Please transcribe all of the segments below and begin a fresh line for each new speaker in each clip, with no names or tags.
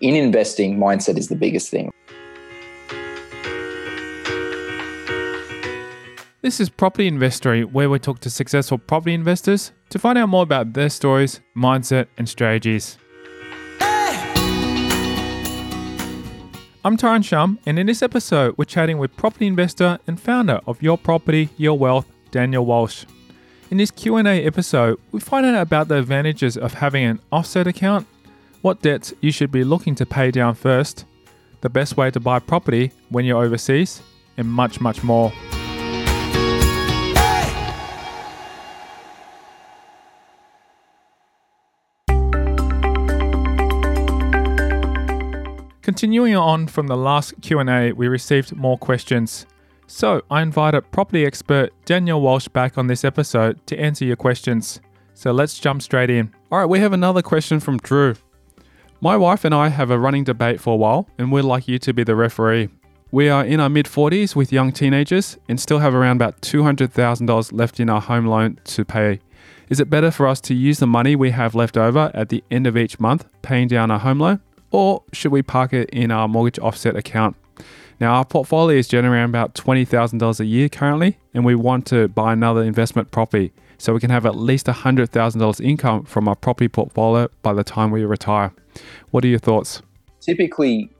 in investing, mindset is the biggest thing.
This is Property Investory, where we talk to successful property investors to find out more about their stories, mindset, and strategies. I'm Tyron Shum, and in this episode, we're chatting with property investor and founder of Your Property, Your Wealth, Daniel Walsh. In this Q&A episode, we find out about the advantages of having an offset account, what debts you should be looking to pay down first, the best way to buy property when you're overseas, and much, much more. Continuing on from the last Q&A, we received more questions. So, I invited property expert Daniel Walsh back on this episode to answer your questions. So, let's jump straight in. All right, we have another question from Drew. My wife and I have a running debate for a while, and we'd like you to be the referee. We are in our mid 40s with young teenagers and still have around about $200,000 left in our home loan to pay. Is it better for us to use the money we have left over at the end of each month paying down our home loan, or should we park it in our mortgage offset account? Now, our portfolio is generating about $20,000 a year currently, and we want to buy another investment property so we can have at least $100,000 income from our property portfolio by the time we retire. What are your thoughts?
Typically,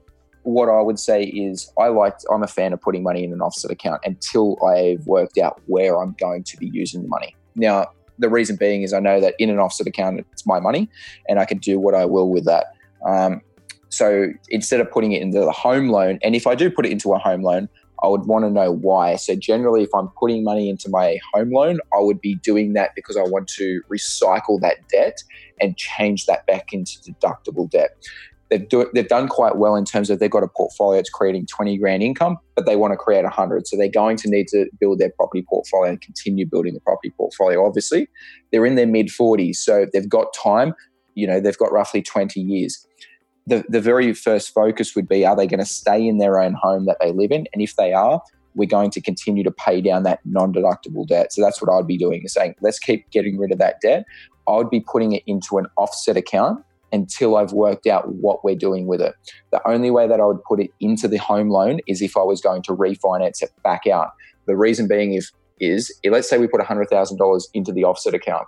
what I would say is I like I'm a fan of putting money in an offset account until I've worked out where I'm going to be using the money. Now, the reason being is I know that in an offset account it's my money and I can do what I will with that. Um, so instead of putting it into the home loan, and if I do put it into a home loan, I would want to know why. So generally, if I'm putting money into my home loan, I would be doing that because I want to recycle that debt and change that back into deductible debt. They've, do, they've done quite well in terms of they've got a portfolio that's creating 20 grand income, but they want to create 100. So they're going to need to build their property portfolio and continue building the property portfolio. Obviously, they're in their mid 40s, so they've got time. You know, they've got roughly 20 years the, the very first focus would be are they going to stay in their own home that they live in? And if they are, we're going to continue to pay down that non deductible debt. So that's what I'd be doing is saying, let's keep getting rid of that debt. I would be putting it into an offset account until I've worked out what we're doing with it. The only way that I would put it into the home loan is if I was going to refinance it back out. The reason being if is let's say we put $100,000 into the offset account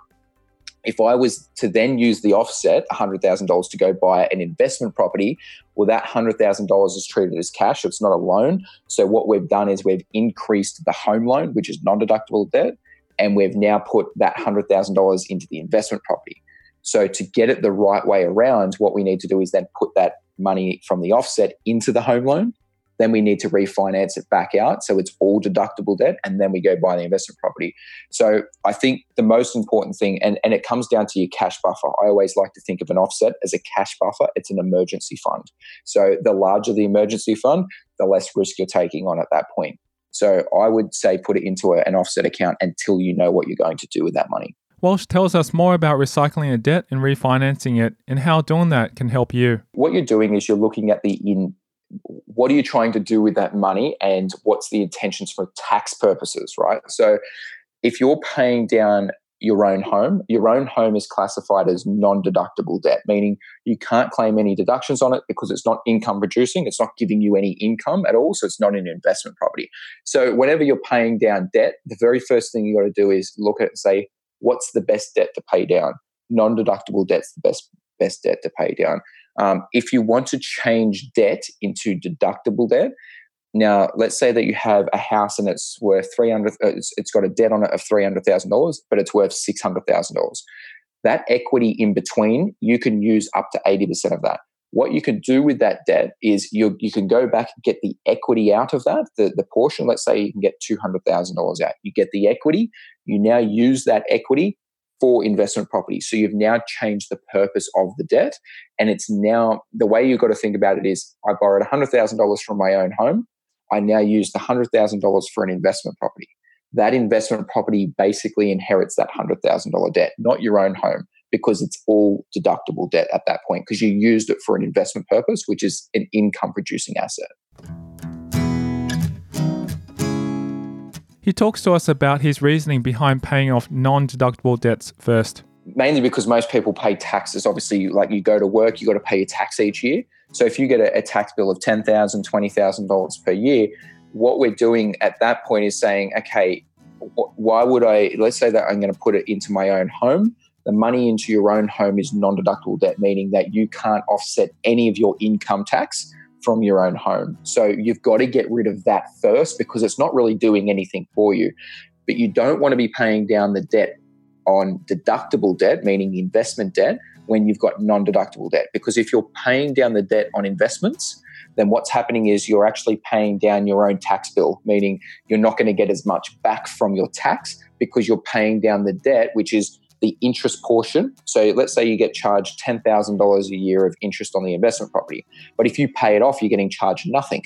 if I was to then use the offset, $100,000 to go buy an investment property, well, that $100,000 is treated as cash. It's not a loan. So, what we've done is we've increased the home loan, which is non deductible debt, and we've now put that $100,000 into the investment property. So, to get it the right way around, what we need to do is then put that money from the offset into the home loan then we need to refinance it back out. So it's all deductible debt. And then we go buy the investment property. So I think the most important thing, and, and it comes down to your cash buffer. I always like to think of an offset as a cash buffer, it's an emergency fund. So the larger the emergency fund, the less risk you're taking on at that point. So I would say put it into a, an offset account until you know what you're going to do with that money.
Walsh tells us more about recycling a debt and refinancing it and how doing that can help you.
What you're doing is you're looking at the in what are you trying to do with that money and what's the intentions for tax purposes, right? So if you're paying down your own home, your own home is classified as non deductible debt, meaning you can't claim any deductions on it because it's not income producing. It's not giving you any income at all. So it's not an investment property. So whenever you're paying down debt, the very first thing you got to do is look at it and say, what's the best debt to pay down? Non deductible debt's the best, best debt to pay down. Um, if you want to change debt into deductible debt, now let's say that you have a house and it's worth three hundred. Uh, it's, it's got a debt on it of three hundred thousand dollars, but it's worth six hundred thousand dollars. That equity in between, you can use up to eighty percent of that. What you can do with that debt is you you can go back and get the equity out of that, the, the portion. Let's say you can get two hundred thousand dollars out. You get the equity. You now use that equity for investment property. So you've now changed the purpose of the debt. And it's now the way you've got to think about it is I borrowed $100,000 from my own home. I now use the $100,000 for an investment property. That investment property basically inherits that $100,000 debt, not your own home, because it's all deductible debt at that point because you used it for an investment purpose, which is an income producing asset.
He talks to us about his reasoning behind paying off non deductible debts first.
Mainly because most people pay taxes. Obviously, like you go to work, you got to pay your tax each year. So if you get a, a tax bill of $10,000, $20,000 per year, what we're doing at that point is saying, okay, why would I, let's say that I'm going to put it into my own home. The money into your own home is non deductible debt, meaning that you can't offset any of your income tax from your own home. So you've got to get rid of that first because it's not really doing anything for you. But you don't want to be paying down the debt on deductible debt, meaning investment debt, when you've got non deductible debt. Because if you're paying down the debt on investments, then what's happening is you're actually paying down your own tax bill, meaning you're not going to get as much back from your tax because you're paying down the debt, which is the interest portion. So let's say you get charged $10,000 a year of interest on the investment property. But if you pay it off, you're getting charged nothing.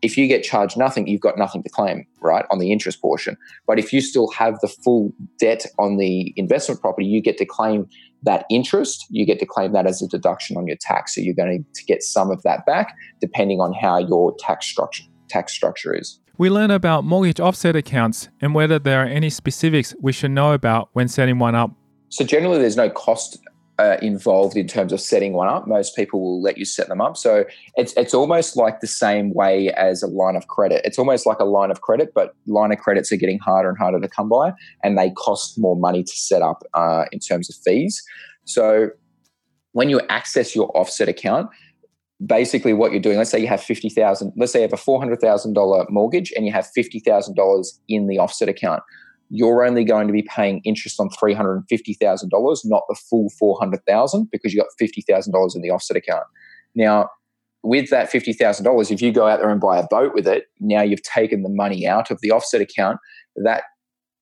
If you get charged nothing, you've got nothing to claim, right, on the interest portion. But if you still have the full debt on the investment property, you get to claim that interest, you get to claim that as a deduction on your tax. So you're going to get some of that back depending on how your tax structure tax structure is.
We learn about mortgage offset accounts and whether there are any specifics we should know about when setting one up.
So generally, there's no cost uh, involved in terms of setting one up. Most people will let you set them up. So it's it's almost like the same way as a line of credit. It's almost like a line of credit, but line of credits are getting harder and harder to come by, and they cost more money to set up uh, in terms of fees. So when you access your offset account, basically what you're doing, let's say you have fifty thousand, let's say you have a four hundred thousand dollar mortgage, and you have fifty thousand dollars in the offset account you're only going to be paying interest on $350,000, not the full 400,000 because you got $50,000 in the offset account. Now, with that $50,000, if you go out there and buy a boat with it, now you've taken the money out of the offset account, that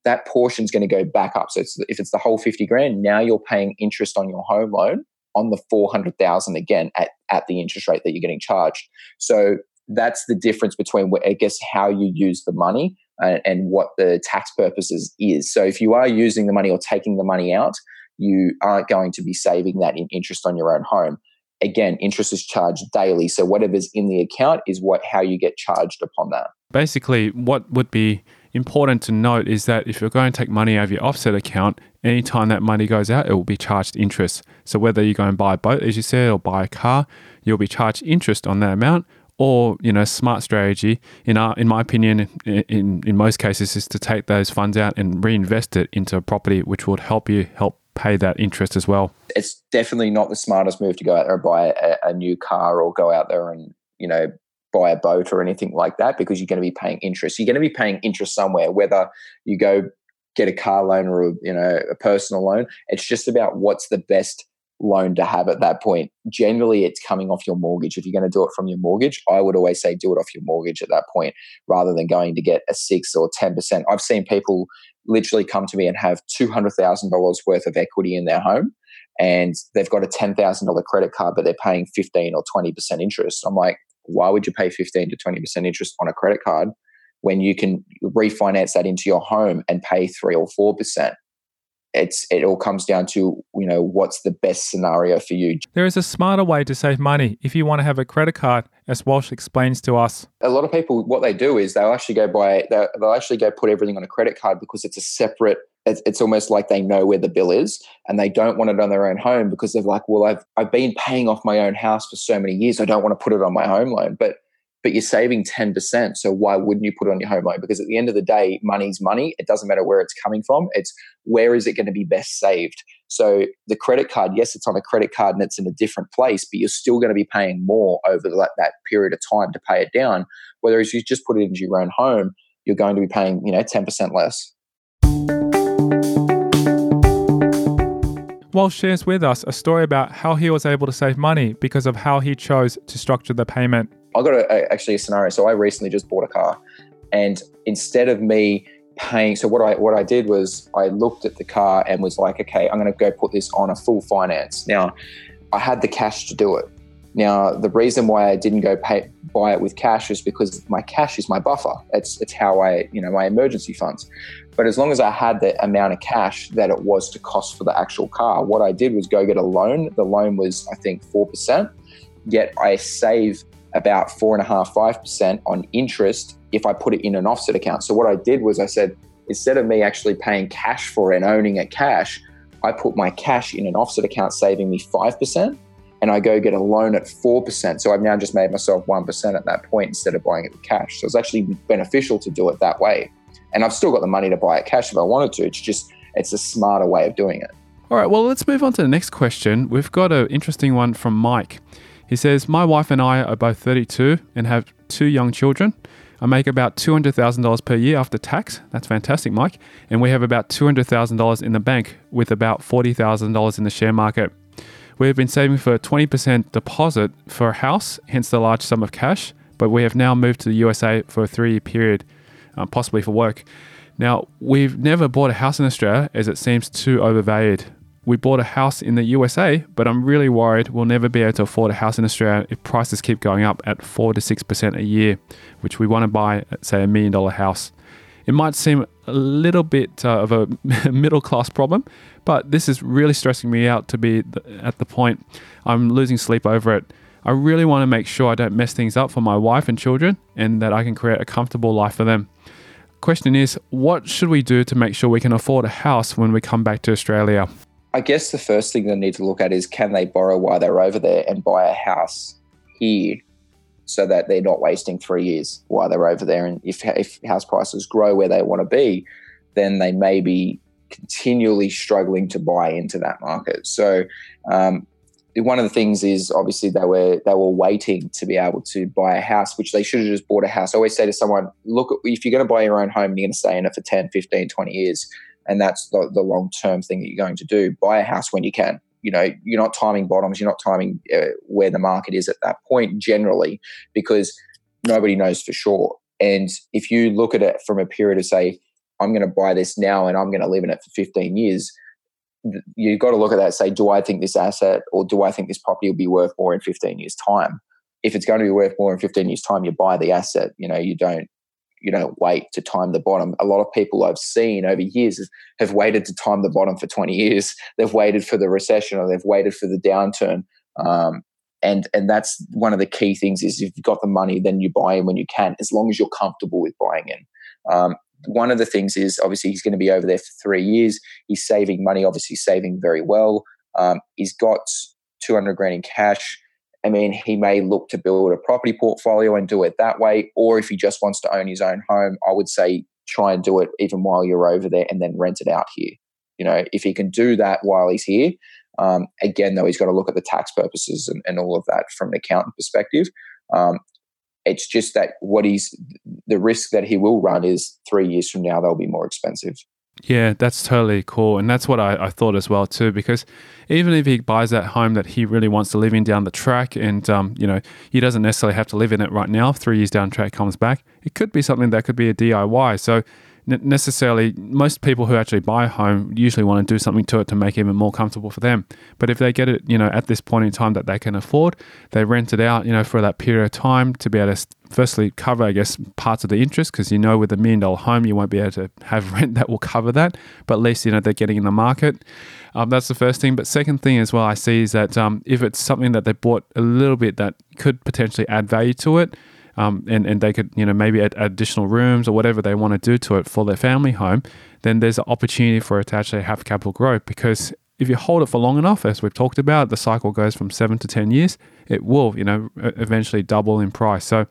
that is going to go back up. So it's, if it's the whole 50 grand, now you're paying interest on your home loan on the 400,000 again at, at the interest rate that you're getting charged. So that's the difference between, I guess, how you use the money and, and what the tax purposes is. So if you are using the money or taking the money out, you aren't going to be saving that in interest on your own home. Again, interest is charged daily. So whatever's in the account is what how you get charged upon that.
Basically, what would be important to note is that if you're going to take money out of your offset account, anytime that money goes out, it will be charged interest. So whether you go and buy a boat, as you said, or buy a car, you'll be charged interest on that amount or you know smart strategy in our in my opinion in in most cases is to take those funds out and reinvest it into a property which would help you help pay that interest as well.
It's definitely not the smartest move to go out there and buy a, a new car or go out there and you know buy a boat or anything like that because you're going to be paying interest. You're going to be paying interest somewhere whether you go get a car loan or a, you know a personal loan. It's just about what's the best loan to have at that point. Generally, it's coming off your mortgage. If you're going to do it from your mortgage, I would always say do it off your mortgage at that point rather than going to get a six or 10%. I've seen people literally come to me and have $200,000 worth of equity in their home and they've got a $10,000 credit card, but they're paying 15 or 20% interest. I'm like, why would you pay 15 to 20% interest on a credit card when you can refinance that into your home and pay three or 4%? It's it all comes down to you know what's the best scenario for you.
There is a smarter way to save money if you want to have a credit card, as Walsh explains to us.
A lot of people, what they do is they'll actually go buy they'll, they'll actually go put everything on a credit card because it's a separate. It's, it's almost like they know where the bill is, and they don't want it on their own home because they're like, well, I've I've been paying off my own house for so many years, I don't want to put it on my home loan, but but you're saving 10%. So why wouldn't you put it on your home loan? Because at the end of the day, money's money. It doesn't matter where it's coming from. It's where is it going to be best saved? So the credit card, yes, it's on a credit card and it's in a different place, but you're still going to be paying more over that, that period of time to pay it down. Whereas you just put it into your own home, you're going to be paying, you know, 10% less.
Walsh shares with us a story about how he was able to save money because of how he chose to structure the payment.
I got a, a, actually a scenario. So I recently just bought a car, and instead of me paying, so what I what I did was I looked at the car and was like, okay, I'm going to go put this on a full finance. Now, I had the cash to do it. Now, the reason why I didn't go pay, buy it with cash is because my cash is my buffer. It's it's how I you know my emergency funds. But as long as I had the amount of cash that it was to cost for the actual car, what I did was go get a loan. The loan was I think four percent. Yet I save about four and a half, five percent on interest if I put it in an offset account. So what I did was I said, instead of me actually paying cash for it and owning it cash, I put my cash in an offset account, saving me five percent. and I go get a loan at 4%. So I've now just made myself 1% at that point instead of buying it with cash. So it's actually beneficial to do it that way. And I've still got the money to buy it cash if I wanted to. It's just, it's a smarter way of doing it.
All right, well, let's move on to the next question. We've got an interesting one from Mike. He says, My wife and I are both 32 and have two young children. I make about $200,000 per year after tax. That's fantastic, Mike. And we have about $200,000 in the bank with about $40,000 in the share market. We have been saving for a 20% deposit for a house, hence the large sum of cash, but we have now moved to the USA for a three year period, um, possibly for work. Now, we've never bought a house in Australia as it seems too overvalued. We bought a house in the USA, but I'm really worried we'll never be able to afford a house in Australia if prices keep going up at 4 to 6% a year, which we want to buy, at, say, a million dollar house. It might seem a little bit uh, of a middle class problem, but this is really stressing me out to be at the point I'm losing sleep over it. I really want to make sure I don't mess things up for my wife and children and that I can create a comfortable life for them. Question is, what should we do to make sure we can afford a house when we come back to Australia?
I guess the first thing they need to look at is can they borrow while they're over there and buy a house here so that they're not wasting three years while they're over there. And if, if house prices grow where they want to be, then they may be continually struggling to buy into that market. So, um, one of the things is obviously they were they were waiting to be able to buy a house which they should have just bought a house i always say to someone look if you're going to buy your own home you're going to stay in it for 10 15 20 years and that's the, the long term thing that you're going to do. Buy a house when you can. You know, you're not timing bottoms. You're not timing uh, where the market is at that point generally, because nobody knows for sure. And if you look at it from a period of say, I'm going to buy this now and I'm going to live in it for 15 years, you've got to look at that say, do I think this asset or do I think this property will be worth more in 15 years' time? If it's going to be worth more in 15 years' time, you buy the asset. You know, you don't you know wait to time the bottom. A lot of people i've seen over years have waited to time the bottom for 20 years. They've waited for the recession or they've waited for the downturn. Um, and and that's one of the key things is if you've got the money then you buy in when you can as long as you're comfortable with buying in. Um, one of the things is obviously he's going to be over there for three years. He's saving money obviously saving very well. Um, he's got 200 grand in cash I mean, he may look to build a property portfolio and do it that way. Or if he just wants to own his own home, I would say try and do it even while you're over there and then rent it out here. You know, if he can do that while he's here, um, again, though, he's got to look at the tax purposes and, and all of that from an accountant perspective. Um, it's just that what he's the risk that he will run is three years from now they'll be more expensive.
Yeah, that's totally cool. And that's what I, I, thought as well, too, because even if he buys that home that he really wants to live in down the track and, um, you know, he doesn't necessarily have to live in it right now, three years down track comes back, it could be something that could be a DIY. So necessarily most people who actually buy a home usually want to do something to it to make it even more comfortable for them. But if they get it you know at this point in time that they can afford they rent it out you know for that period of time to be able to firstly cover i guess parts of the interest because you know with a million dollar home you won't be able to have rent that will cover that. But at least you know they're getting in the market. Um, that's the first thing. But second thing as well i see is that um, if it's something that they bought a little bit that could potentially add value to it um, and, and they could, you know, maybe add additional rooms or whatever they want to do to it for their family home, then there's an opportunity for it to actually have capital growth because if you hold it for long enough, as we've talked about, the cycle goes from seven to 10 years, it will, you know, eventually double in price. So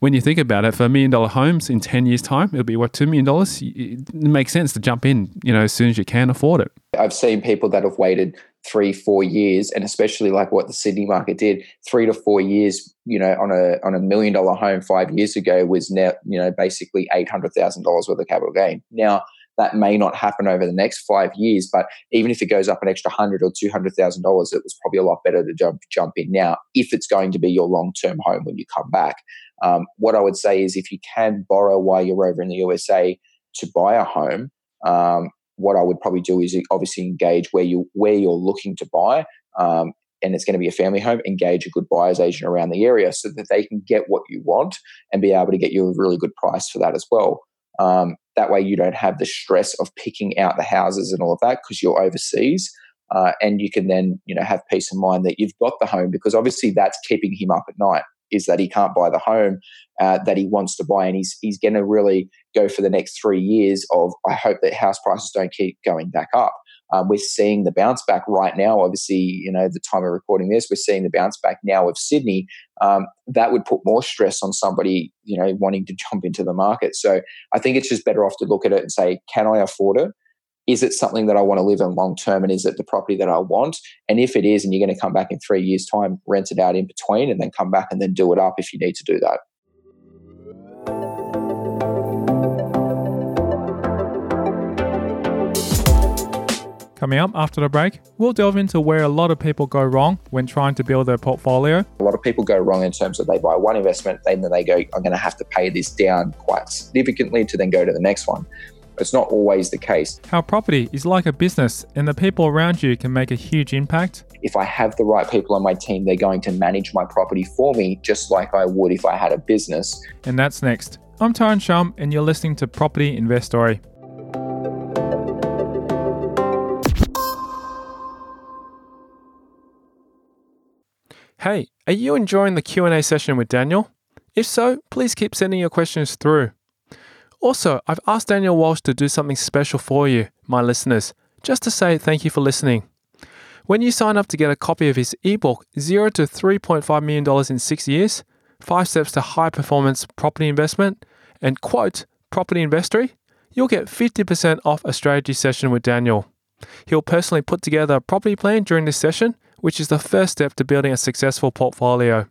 when you think about it, for a million dollar homes in 10 years' time, it'll be what, $2 million? It makes sense to jump in, you know, as soon as you can afford it.
I've seen people that have waited three, four years, and especially like what the Sydney market did, three to four years, you know, on a on a million dollar home five years ago was now, you know, basically eight hundred thousand dollars worth of capital gain. Now that may not happen over the next five years, but even if it goes up an extra hundred or two hundred thousand dollars, it was probably a lot better to jump jump in now if it's going to be your long term home when you come back. Um, what I would say is if you can borrow while you're over in the USA to buy a home, um, what I would probably do is obviously engage where you where you're looking to buy, um, and it's going to be a family home. Engage a good buyer's agent around the area so that they can get what you want and be able to get you a really good price for that as well. Um, that way, you don't have the stress of picking out the houses and all of that because you're overseas. Uh, and you can then, you know, have peace of mind that you've got the home because obviously that's keeping him up at night is that he can't buy the home uh, that he wants to buy, and he's he's going to really go for the next three years of I hope that house prices don't keep going back up. Um, we're seeing the bounce back right now. Obviously, you know, the time of recording this, we're seeing the bounce back now of Sydney. Um, that would put more stress on somebody, you know, wanting to jump into the market. So I think it's just better off to look at it and say, can I afford it? Is it something that I want to live in long term? And is it the property that I want? And if it is, and you're going to come back in three years' time, rent it out in between and then come back and then do it up if you need to do that.
Coming up after the break, we'll delve into where a lot of people go wrong when trying to build their portfolio.
A lot of people go wrong in terms of they buy one investment, then they go, I'm going to have to pay this down quite significantly to then go to the next one. It's not always the case.
How property is like a business and the people around you can make a huge impact.
If I have the right people on my team, they're going to manage my property for me just like I would if I had a business.
And that's next. I'm Tyron Shum, and you're listening to Property Investory. Hey, are you enjoying the Q&A session with Daniel? If so, please keep sending your questions through. Also, I've asked Daniel Walsh to do something special for you, my listeners, just to say thank you for listening. When you sign up to get a copy of his ebook, 0 to $3.5 million in 6 years, 5 steps to high performance property investment, and quote, property investory, you'll get 50% off a strategy session with Daniel. He'll personally put together a property plan during this session which is the first step to building a successful portfolio.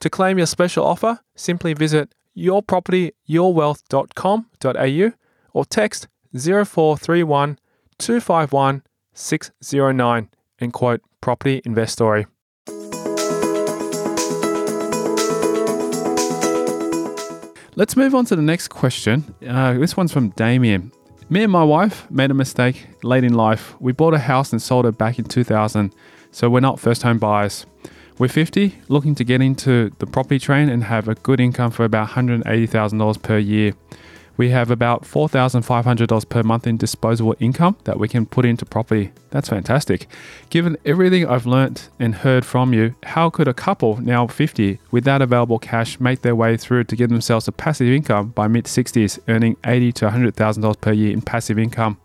To claim your special offer, simply visit yourpropertyyourwealth.com.au or text 0431 251 609 and quote property investory. Let's move on to the next question. Uh, this one's from Damien. Me and my wife made a mistake late in life. We bought a house and sold it back in 2000 so we're not first home buyers. We're 50, looking to get into the property train and have a good income for about $180,000 per year. We have about $4,500 per month in disposable income that we can put into property. That's fantastic. Given everything I've learnt and heard from you, how could a couple now 50 with that available cash make their way through to give themselves a passive income by mid 60s, earning 80 to $100,000 per year in passive income?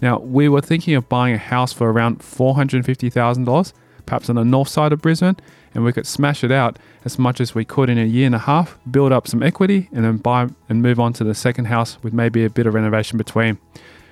Now, we were thinking of buying a house for around $450,000, perhaps on the north side of Brisbane, and we could smash it out as much as we could in a year and a half, build up some equity, and then buy and move on to the second house with maybe a bit of renovation between.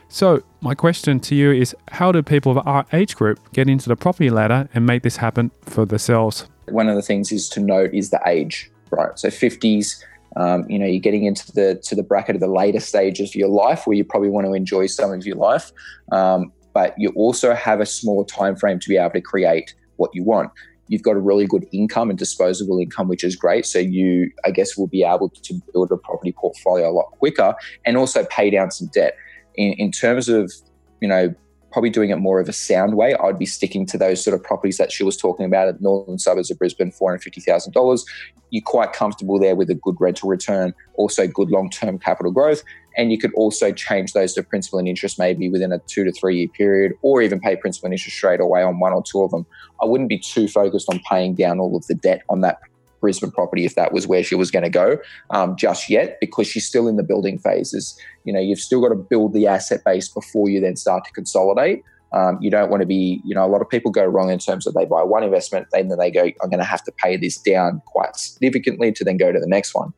So, my question to you is how do people of our age group get into the property ladder and make this happen for themselves?
One of the things is to note is the age, right? So 50s um, you know, you're getting into the to the bracket of the later stages of your life where you probably want to enjoy some of your life, um, but you also have a smaller time frame to be able to create what you want. You've got a really good income and disposable income, which is great. So you, I guess, will be able to build a property portfolio a lot quicker and also pay down some debt. In, in terms of, you know, probably doing it more of a sound way. I'd be sticking to those sort of properties that she was talking about at northern suburbs of Brisbane, $450,000. You're quite comfortable there with a good rental return, also good long term capital growth. And you could also change those to principal and interest maybe within a two to three year period, or even pay principal and interest straight away on one or two of them. I wouldn't be too focused on paying down all of the debt on that Brisbane property if that was where she was going to go um, just yet because she's still in the building phases. You know, you've still got to build the asset base before you then start to consolidate. Um, you don't want to be, you know, a lot of people go wrong in terms of they buy one investment, then they go, I'm going to have to pay this down quite significantly to then go to the next one.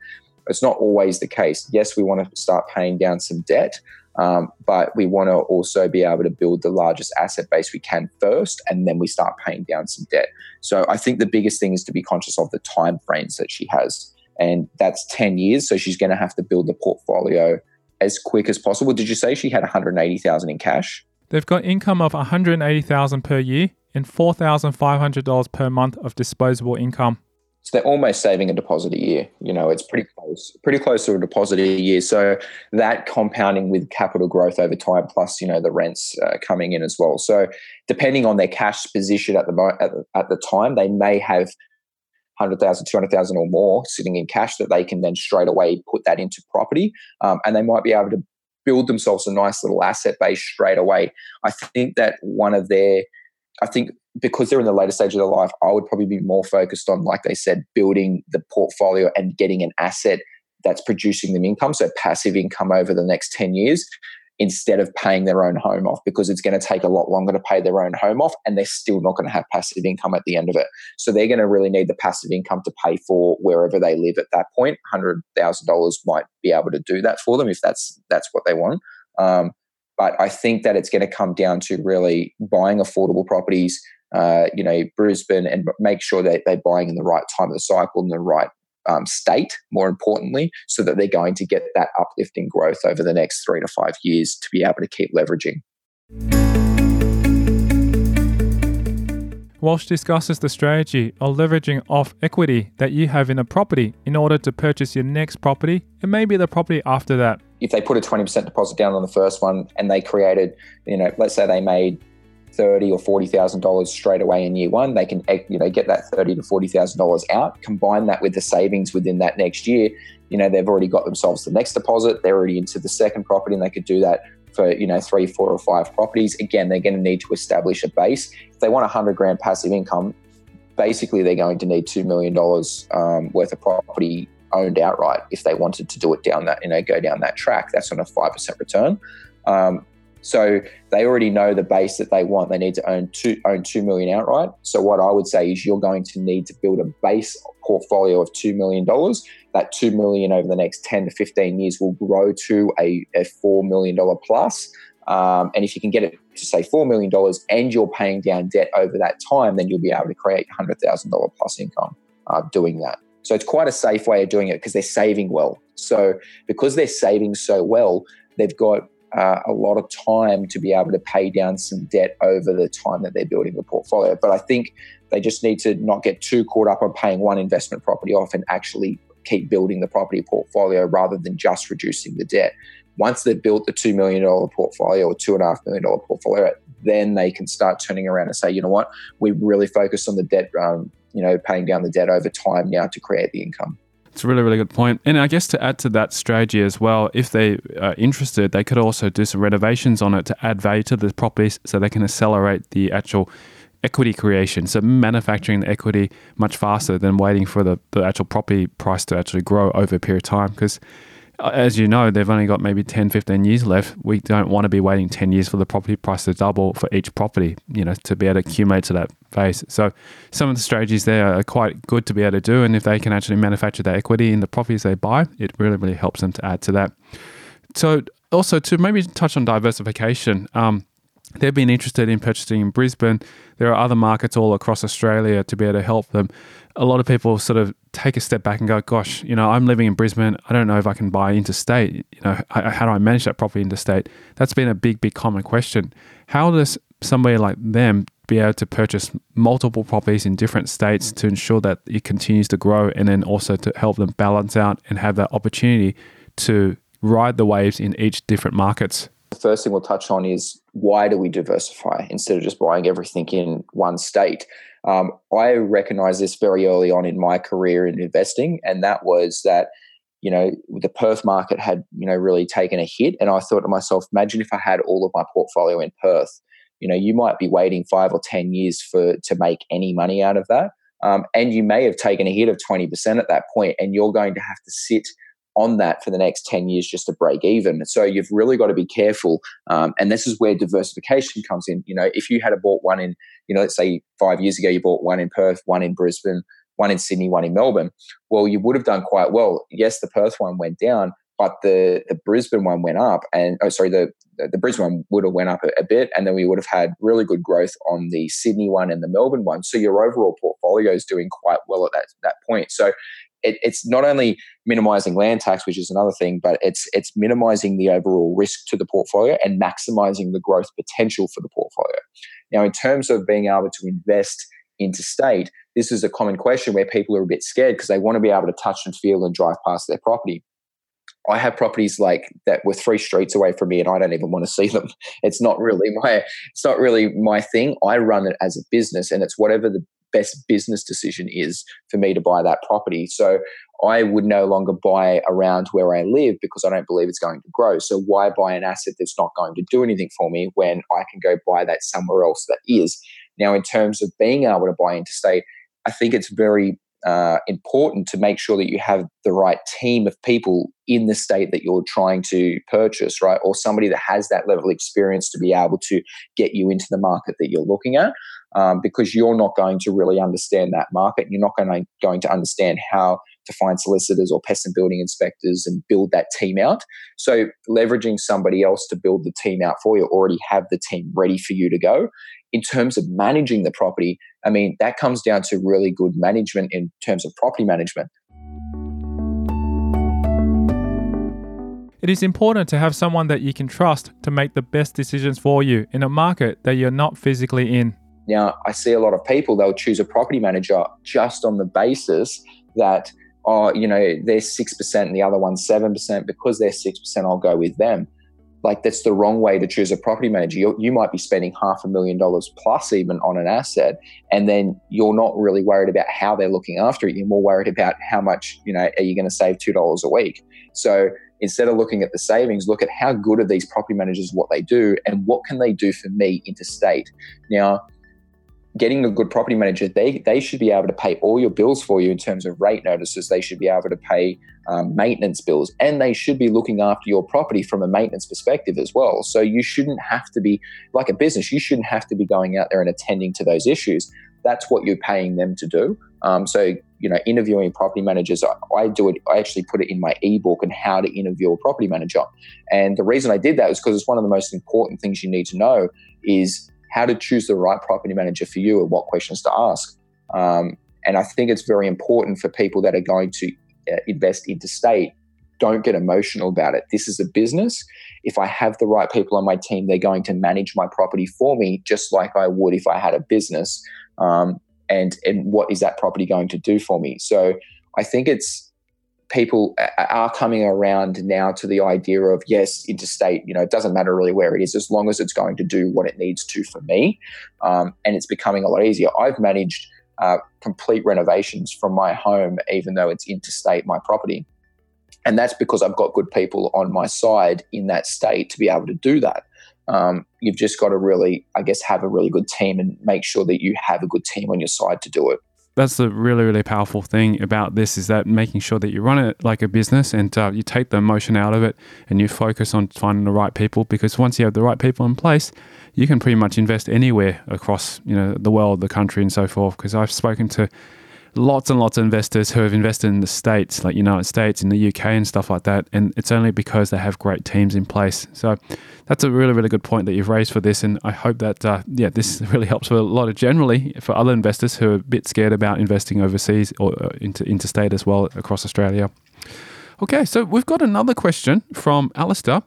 It's not always the case. Yes, we want to start paying down some debt, um, but we want to also be able to build the largest asset base we can first, and then we start paying down some debt. So I think the biggest thing is to be conscious of the time frames that she has, and that's ten years. So she's going to have to build the portfolio as quick as possible. Did you say she had one hundred eighty thousand in cash?
They've got income of one hundred eighty thousand per year and four thousand five hundred dollars per month of disposable income.
So they're almost saving a deposit a year. You know, it's pretty close, pretty close to a deposit a year. So that compounding with capital growth over time, plus you know the rents uh, coming in as well. So depending on their cash position at the at the, at the time, they may have 100,000, 200,000 or more sitting in cash that they can then straight away put that into property, um, and they might be able to build themselves a nice little asset base straight away. I think that one of their I think because they're in the later stage of their life, I would probably be more focused on, like they said, building the portfolio and getting an asset that's producing them income, so passive income over the next 10 years. instead of paying their own home off because it's going to take a lot longer to pay their own home off and they're still not going to have passive income at the end of it. So they're going to really need the passive income to pay for wherever they live at that point. $100,000 might be able to do that for them if that's that's what they want. Um, but I think that it's going to come down to really buying affordable properties, uh, you know, Brisbane, and make sure that they're buying in the right time of the cycle and the right um, state, more importantly, so that they're going to get that uplifting growth over the next three to five years to be able to keep leveraging.
Walsh discusses the strategy of leveraging off equity that you have in a property in order to purchase your next property and maybe the property after that.
If they put a 20% deposit down on the first one and they created, you know, let's say they made thirty or forty thousand dollars straight away in year one, they can you know get that thirty to forty thousand dollars out. Combine that with the savings within that next year. You know they've already got themselves the next deposit. They're already into the second property, and they could do that for you know three, four, or five properties. Again, they're going to need to establish a base. If they want a hundred grand passive income, basically they're going to need two million dollars um, worth of property owned outright if they wanted to do it down that you know go down that track. That's on a five percent return. Um, so they already know the base that they want. They need to own two own two million outright. So what I would say is you're going to need to build a base portfolio of two million dollars. That two million over the next ten to fifteen years will grow to a, a four million dollar plus. Um, and if you can get it to say four million dollars and you're paying down debt over that time, then you'll be able to create hundred thousand dollar plus income uh, doing that. So it's quite a safe way of doing it because they're saving well. So because they're saving so well, they've got uh, a lot of time to be able to pay down some debt over the time that they're building the portfolio. But I think they just need to not get too caught up on paying one investment property off and actually keep building the property portfolio rather than just reducing the debt. Once they've built the $2 million portfolio or $2.5 million portfolio, then they can start turning around and say, you know what, we really focus on the debt, um, you know, paying down the debt over time now to create the income.
It's a really, really good point. And I guess to add to that strategy as well, if they are interested, they could also do some renovations on it to add value to the properties so they can accelerate the actual equity creation. So manufacturing the equity much faster than waiting for the, the actual property price to actually grow over a period of time. Because as you know, they've only got maybe 10, 15 years left. We don't want to be waiting 10 years for the property price to double for each property, you know, to be able to accumulate to that phase. So some of the strategies there are quite good to be able to do. And if they can actually manufacture that equity in the properties they buy, it really, really helps them to add to that. So also to maybe touch on diversification, um, they've been interested in purchasing in Brisbane. There are other markets all across Australia to be able to help them. A lot of people sort of take a step back and go, "Gosh, you know, I'm living in Brisbane. I don't know if I can buy interstate. You know, how do I manage that property interstate?" That's been a big, big common question. How does somebody like them be able to purchase multiple properties in different states to ensure that it continues to grow, and then also to help them balance out and have that opportunity to ride the waves in each different markets?
The first thing we'll touch on is why do we diversify instead of just buying everything in one state? Um, I recognized this very early on in my career in investing, and that was that you know the Perth market had you know really taken a hit, and I thought to myself, imagine if I had all of my portfolio in Perth. You know, you might be waiting five or ten years for to make any money out of that, um, and you may have taken a hit of twenty percent at that point, and you're going to have to sit on that for the next 10 years just to break even. So you've really got to be careful. Um, and this is where diversification comes in. You know, if you had a bought one in, you know, let's say five years ago, you bought one in Perth, one in Brisbane, one in Sydney, one in Melbourne. Well, you would have done quite well. Yes, the Perth one went down, but the the Brisbane one went up, and oh, sorry, the the Brisbane one would have went up a, a, bit, and then we would have had really good growth on the Sydney one and the Melbourne one. So your overall portfolio is doing quite well at that that point. So it, it's not only minimizing land tax, which is another thing, but it's it's minimizing the overall risk to the portfolio and maximizing the growth potential for the portfolio. Now, in terms of being able to invest interstate, this is a common question where people are a bit scared because they want to be able to touch and feel and drive past their property. I have properties like that were three streets away from me and I don't even want to see them. It's not really my it's not really my thing. I run it as a business and it's whatever the best business decision is for me to buy that property. So I would no longer buy around where I live because I don't believe it's going to grow. So why buy an asset that's not going to do anything for me when I can go buy that somewhere else that is? Now, in terms of being able to buy interstate, I think it's very uh, important to make sure that you have the right team of people in the state that you're trying to purchase, right? Or somebody that has that level of experience to be able to get you into the market that you're looking at. Um, because you're not going to really understand that market. You're not going to, going to understand how to find solicitors or pest and building inspectors and build that team out. So, leveraging somebody else to build the team out for you, already have the team ready for you to go. In terms of managing the property, I mean, that comes down to really good management in terms of property management.
It is important to have someone that you can trust to make the best decisions for you in a market that you're not physically in.
Now, I see a lot of people, they'll choose a property manager just on the basis that, oh, you know, they're 6% and the other one's 7%. Because they're 6%, I'll go with them like that's the wrong way to choose a property manager. you you might be spending half a million dollars plus even on an asset, and then you're not really worried about how they're looking after it. You're more worried about how much you know are you going to save two dollars a week. So instead of looking at the savings, look at how good are these property managers, what they do, and what can they do for me interstate. Now getting a good property manager, they they should be able to pay all your bills for you in terms of rate notices. They should be able to pay um, maintenance bills, and they should be looking after your property from a maintenance perspective as well. So you shouldn't have to be like a business. You shouldn't have to be going out there and attending to those issues. That's what you're paying them to do. Um, so you know, interviewing property managers, I, I, do it. I actually put it in my ebook on how to interview a property manager. And the reason I did that was because it's one of the most important things you need to know is how to choose the right property manager for you and what questions to ask. Um, and I think it's very important for people that are going to uh, invest interstate. Don't get emotional about it. This is a business. If I have the right people on my team, they're going to manage my property for me, just like I would if I had a business. Um, and and what is that property going to do for me? So I think it's people are coming around now to the idea of yes, interstate. You know, it doesn't matter really where it is, as long as it's going to do what it needs to for me, um, and it's becoming a lot easier. I've managed uh, complete renovations from my home, even though it's interstate my property, and that's because I've got good people on my side in that state to be able to do that. Um, you've just got to really, I guess, have a really good team and make sure that you have a good team on your side to do it
that's the really really powerful thing about this is that making sure that you run it like a business and uh, you take the emotion out of it and you focus on finding the right people because once you have the right people in place you can pretty much invest anywhere across you know the world the country and so forth. Because i've spoken to lots and lots of investors who have invested in the states like united states in the uk and stuff like that and it's only because they have great teams in place so that's a really, really good point that you've raised for this. And I hope that, uh, yeah, this really helps for a lot of generally for other investors who are a bit scared about investing overseas or uh, into interstate as well across Australia. Okay, so we've got another question from Alistair.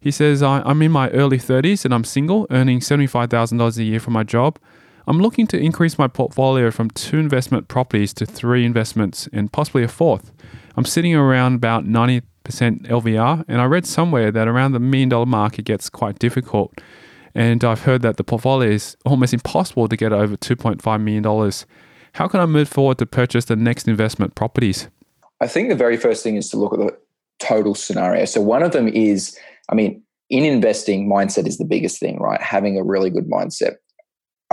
He says, I'm in my early 30s and I'm single, earning $75,000 a year from my job. I'm looking to increase my portfolio from two investment properties to three investments and possibly a fourth. I'm sitting around about 90% LVR. And I read somewhere that around the million dollar mark, it gets quite difficult. And I've heard that the portfolio is almost impossible to get over $2.5 million. How can I move forward to purchase the next investment properties?
I think the very first thing is to look at the total scenario. So, one of them is, I mean, in investing, mindset is the biggest thing, right? Having a really good mindset.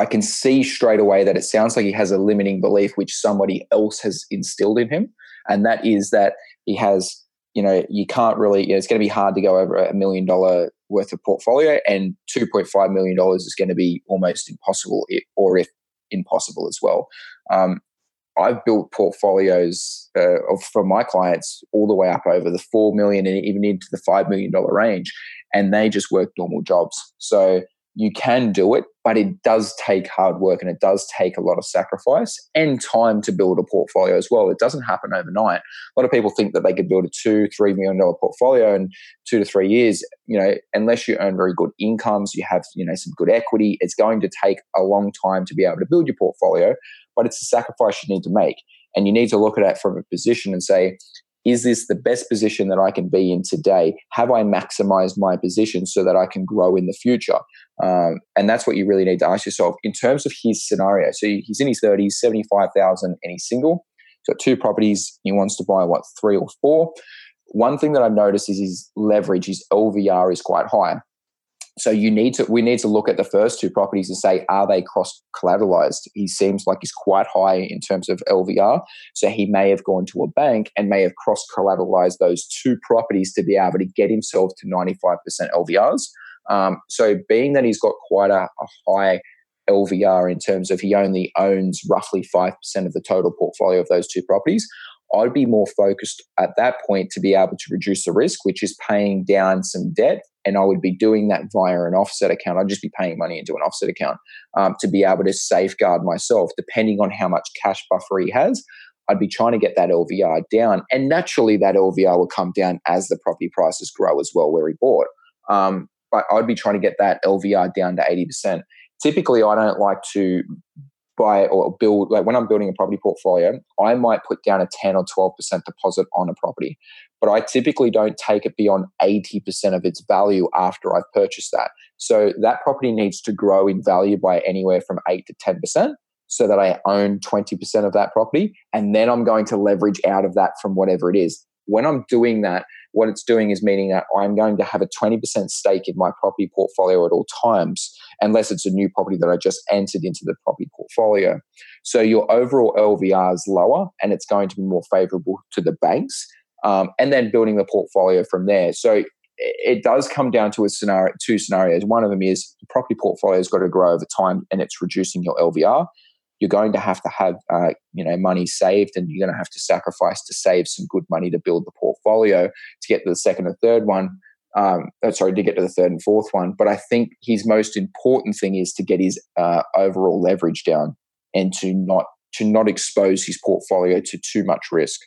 I can see straight away that it sounds like he has a limiting belief which somebody else has instilled in him. And that is that he has you know, you can't really, you know, it's going to be hard to go over a million dollar worth of portfolio, and $2.5 million is going to be almost impossible, or if impossible as well. Um, I've built portfolios uh, of, for my clients all the way up over the four million and even into the five million dollar range, and they just work normal jobs. So you can do it, but it does take hard work and it does take a lot of sacrifice and time to build a portfolio as well. It doesn't happen overnight. A lot of people think that they could build a two, three million dollar portfolio in two to three years. You know, unless you earn very good incomes, you have, you know, some good equity, it's going to take a long time to be able to build your portfolio, but it's a sacrifice you need to make. And you need to look at it from a position and say, is this the best position that I can be in today? Have I maximized my position so that I can grow in the future? Um, and that's what you really need to ask yourself in terms of his scenario. So he's in his 30s, 75,000, and he's single. He's got two properties. He wants to buy, what, three or four? One thing that I've noticed is his leverage, his LVR is quite high. So you need to we need to look at the first two properties and say are they cross collateralized he seems like he's quite high in terms of lvr so he may have gone to a bank and may have cross collateralized those two properties to be able to get himself to 95% lvrs um, so being that he's got quite a, a high lvr in terms of he only owns roughly 5% of the total portfolio of those two properties I'd be more focused at that point to be able to reduce the risk, which is paying down some debt. And I would be doing that via an offset account. I'd just be paying money into an offset account um, to be able to safeguard myself, depending on how much cash buffer he has. I'd be trying to get that LVR down. And naturally, that LVR will come down as the property prices grow as well, where he bought. Um, but I'd be trying to get that LVR down to 80%. Typically, I don't like to buy or build like when I'm building a property portfolio, I might put down a 10 or 12% deposit on a property, but I typically don't take it beyond 80% of its value after I've purchased that. So that property needs to grow in value by anywhere from 8 to 10% so that I own 20% of that property and then I'm going to leverage out of that from whatever it is. When I'm doing that, what it's doing is meaning that I'm going to have a 20% stake in my property portfolio at all times, unless it's a new property that I just entered into the property portfolio. So your overall LVR is lower and it's going to be more favorable to the banks. Um, and then building the portfolio from there. So it does come down to a scenario, two scenarios. One of them is the property portfolio has got to grow over time and it's reducing your LVR you're going to have to have uh, you know money saved and you're going to have to sacrifice to save some good money to build the portfolio to get to the second and third one um, oh, sorry to get to the third and fourth one but i think his most important thing is to get his uh, overall leverage down and to not to not expose his portfolio to too much risk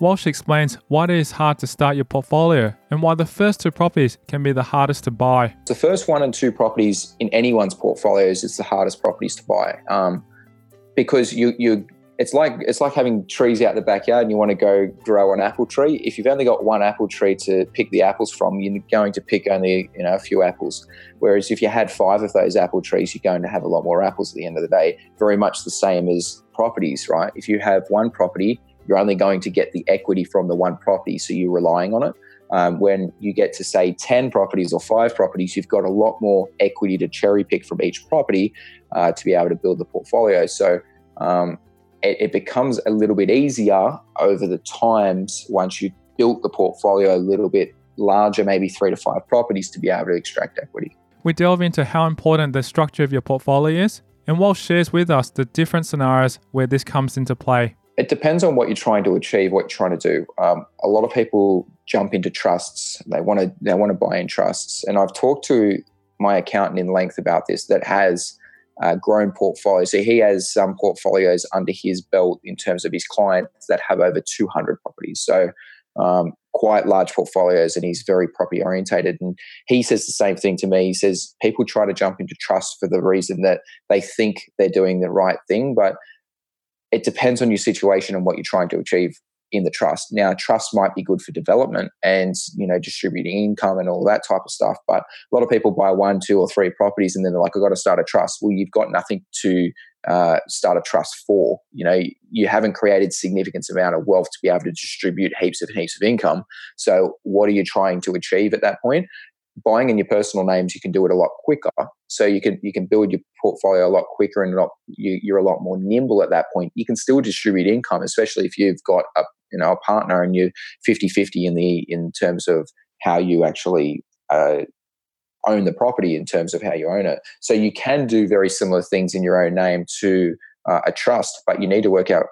Walsh explains why it is hard to start your portfolio and why the first two properties can be the hardest to buy.
The first one and two properties in anyone's portfolios is the hardest properties to buy um, because you you it's like it's like having trees out the backyard and you want to go grow an apple tree. If you've only got one apple tree to pick the apples from, you're going to pick only you know a few apples. Whereas if you had five of those apple trees, you're going to have a lot more apples at the end of the day. Very much the same as properties, right? If you have one property you're only going to get the equity from the one property, so you're relying on it. Um, when you get to say 10 properties or five properties, you've got a lot more equity to cherry pick from each property uh, to be able to build the portfolio. So um, it, it, becomes a little bit easier over the times once you built the portfolio a little bit larger, maybe three to five properties to be able to extract equity.
We delve into how important the structure of your portfolio is, and Walsh shares with us the different scenarios where this comes into play
it depends on what you're trying to achieve, what you're trying to do. Um, a lot of people jump into trusts. They want to they want to buy in trusts, and I've talked to my accountant in length about this. That has uh, grown portfolios. So he has some portfolios under his belt in terms of his clients that have over 200 properties. So um, quite large portfolios, and he's very property orientated. And he says the same thing to me. He says people try to jump into trust for the reason that they think they're doing the right thing, but it depends on your situation and what you're trying to achieve in the trust. Now, trust might be good for development and you know distributing income and all that type of stuff. But a lot of people buy one, two, or three properties and then they're like, "I've got to start a trust." Well, you've got nothing to uh, start a trust for. You know, you haven't created significant amount of wealth to be able to distribute heaps of heaps of income. So, what are you trying to achieve at that point? Buying in your personal names, you can do it a lot quicker. So you can you can build your portfolio a lot quicker and a lot, you, you're a lot more nimble at that point. You can still distribute income, especially if you've got a you know a partner and you're 50-50 in the in terms of how you actually uh, own the property in terms of how you own it. So you can do very similar things in your own name to uh, a trust, but you need to work out,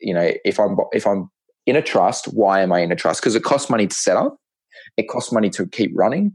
you know, if I'm if I'm in a trust, why am I in a trust? Because it costs money to set up, it costs money to keep running,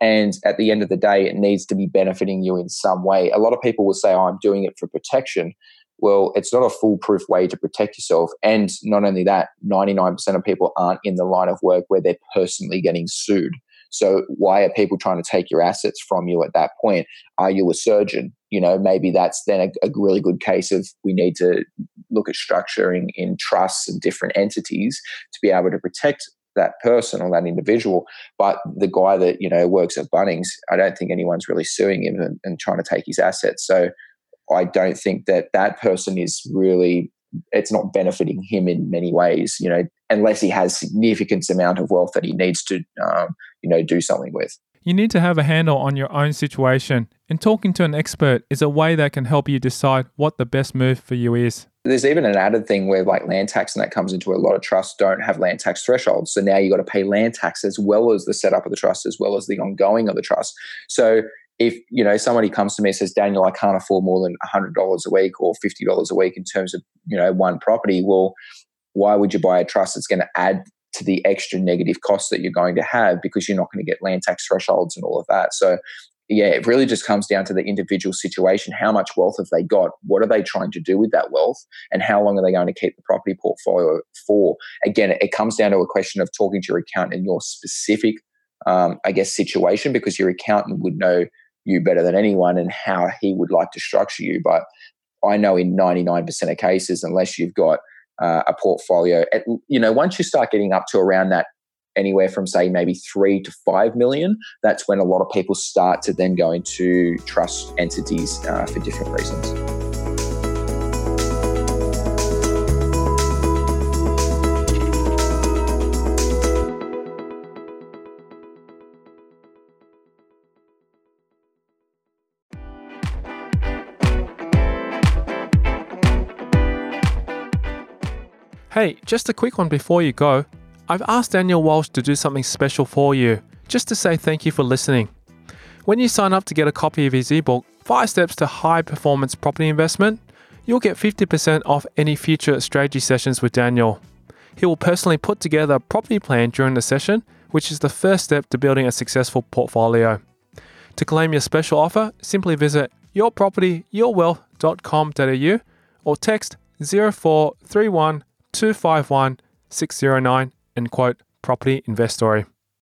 and at the end of the day, it needs to be benefiting you in some way. A lot of people will say, oh, I'm doing it for protection. Well, it's not a foolproof way to protect yourself. And not only that, 99% of people aren't in the line of work where they're personally getting sued. So why are people trying to take your assets from you at that point? Are you a surgeon? You know, maybe that's then a, a really good case of we need to look at structuring in trusts and different entities to be able to protect that person or that individual. But the guy that you know works at Bunnings, I don't think anyone's really suing him and, and trying to take his assets. So I don't think that that person is really it's not benefiting him in many ways. You know, unless he has significant amount of wealth that he needs to, um, you know, do something with.
You need to have a handle on your own situation, and talking to an expert is a way that can help you decide what the best move for you is.
There's even an added thing where like land tax and that comes into a lot of trusts don't have land tax thresholds. So now you've got to pay land tax as well as the setup of the trust, as well as the ongoing of the trust. So if you know somebody comes to me and says, Daniel, I can't afford more than hundred dollars a week or fifty dollars a week in terms of you know one property, well, why would you buy a trust that's going to add to the extra negative costs that you're going to have because you're not going to get land tax thresholds and all of that. So, yeah, it really just comes down to the individual situation. How much wealth have they got? What are they trying to do with that wealth? And how long are they going to keep the property portfolio for? Again, it comes down to a question of talking to your accountant in your specific, um, I guess, situation because your accountant would know you better than anyone and how he would like to structure you. But I know in 99% of cases, unless you've got uh, a portfolio. At, you know, once you start getting up to around that, anywhere from say maybe three to five million, that's when a lot of people start to then go into trust entities uh, for different reasons.
Hey, just a quick one before you go. I've asked Daniel Walsh to do something special for you, just to say thank you for listening. When you sign up to get a copy of his ebook, 5 Steps to High Performance Property Investment, you'll get 50% off any future strategy sessions with Daniel. He will personally put together a property plan during the session, which is the first step to building a successful portfolio. To claim your special offer, simply visit yourpropertyyourwealth.com.au or text 0431 251 609 and quote property investory.